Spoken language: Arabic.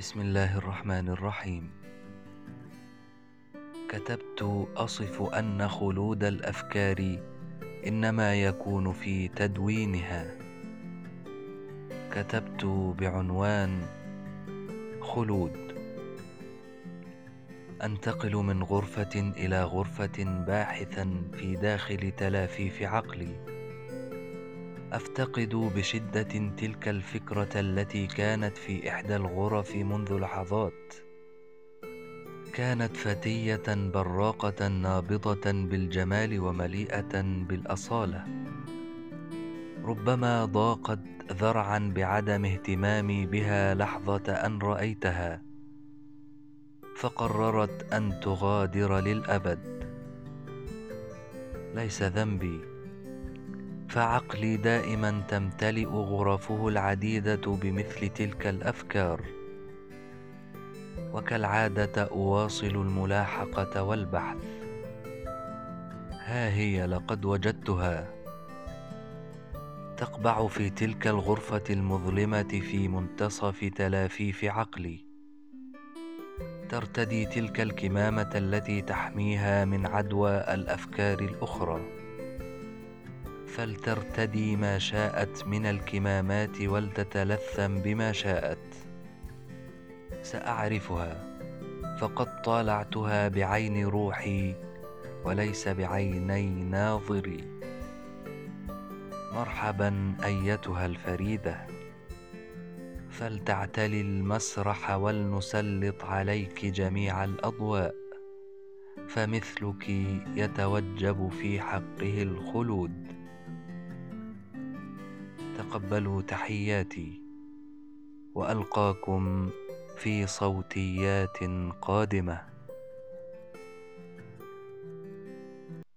بسم الله الرحمن الرحيم. كتبت أصف أن خلود الأفكار إنما يكون في تدوينها. كتبت بعنوان خلود. أنتقل من غرفة إلى غرفة باحثا في داخل تلافيف عقلي. أفتقد بشدة تلك الفكرة التي كانت في إحدى الغرف منذ لحظات. كانت فتية براقة نابضة بالجمال ومليئة بالأصالة. ربما ضاقت ذرعا بعدم اهتمامي بها لحظة أن رأيتها. فقررت أن تغادر للأبد. ليس ذنبي. فعقلي دائما تمتلئ غرفه العديدة بمثل تلك الأفكار. وكالعادة أواصل الملاحقة والبحث. ها هي لقد وجدتها. تقبع في تلك الغرفة المظلمة في منتصف تلافيف عقلي. ترتدي تلك الكمامة التي تحميها من عدوى الأفكار الأخرى. فلترتدي ما شاءت من الكمامات ولتتلثم بما شاءت. سأعرفها فقد طالعتها بعين روحي وليس بعيني ناظري. مرحبا أيتها الفريدة فلتعتلي المسرح ولنسلط عليك جميع الأضواء. فمثلك يتوجب في حقه الخلود. تقبلوا تحياتي وألقاكم في صوتيات قادمة.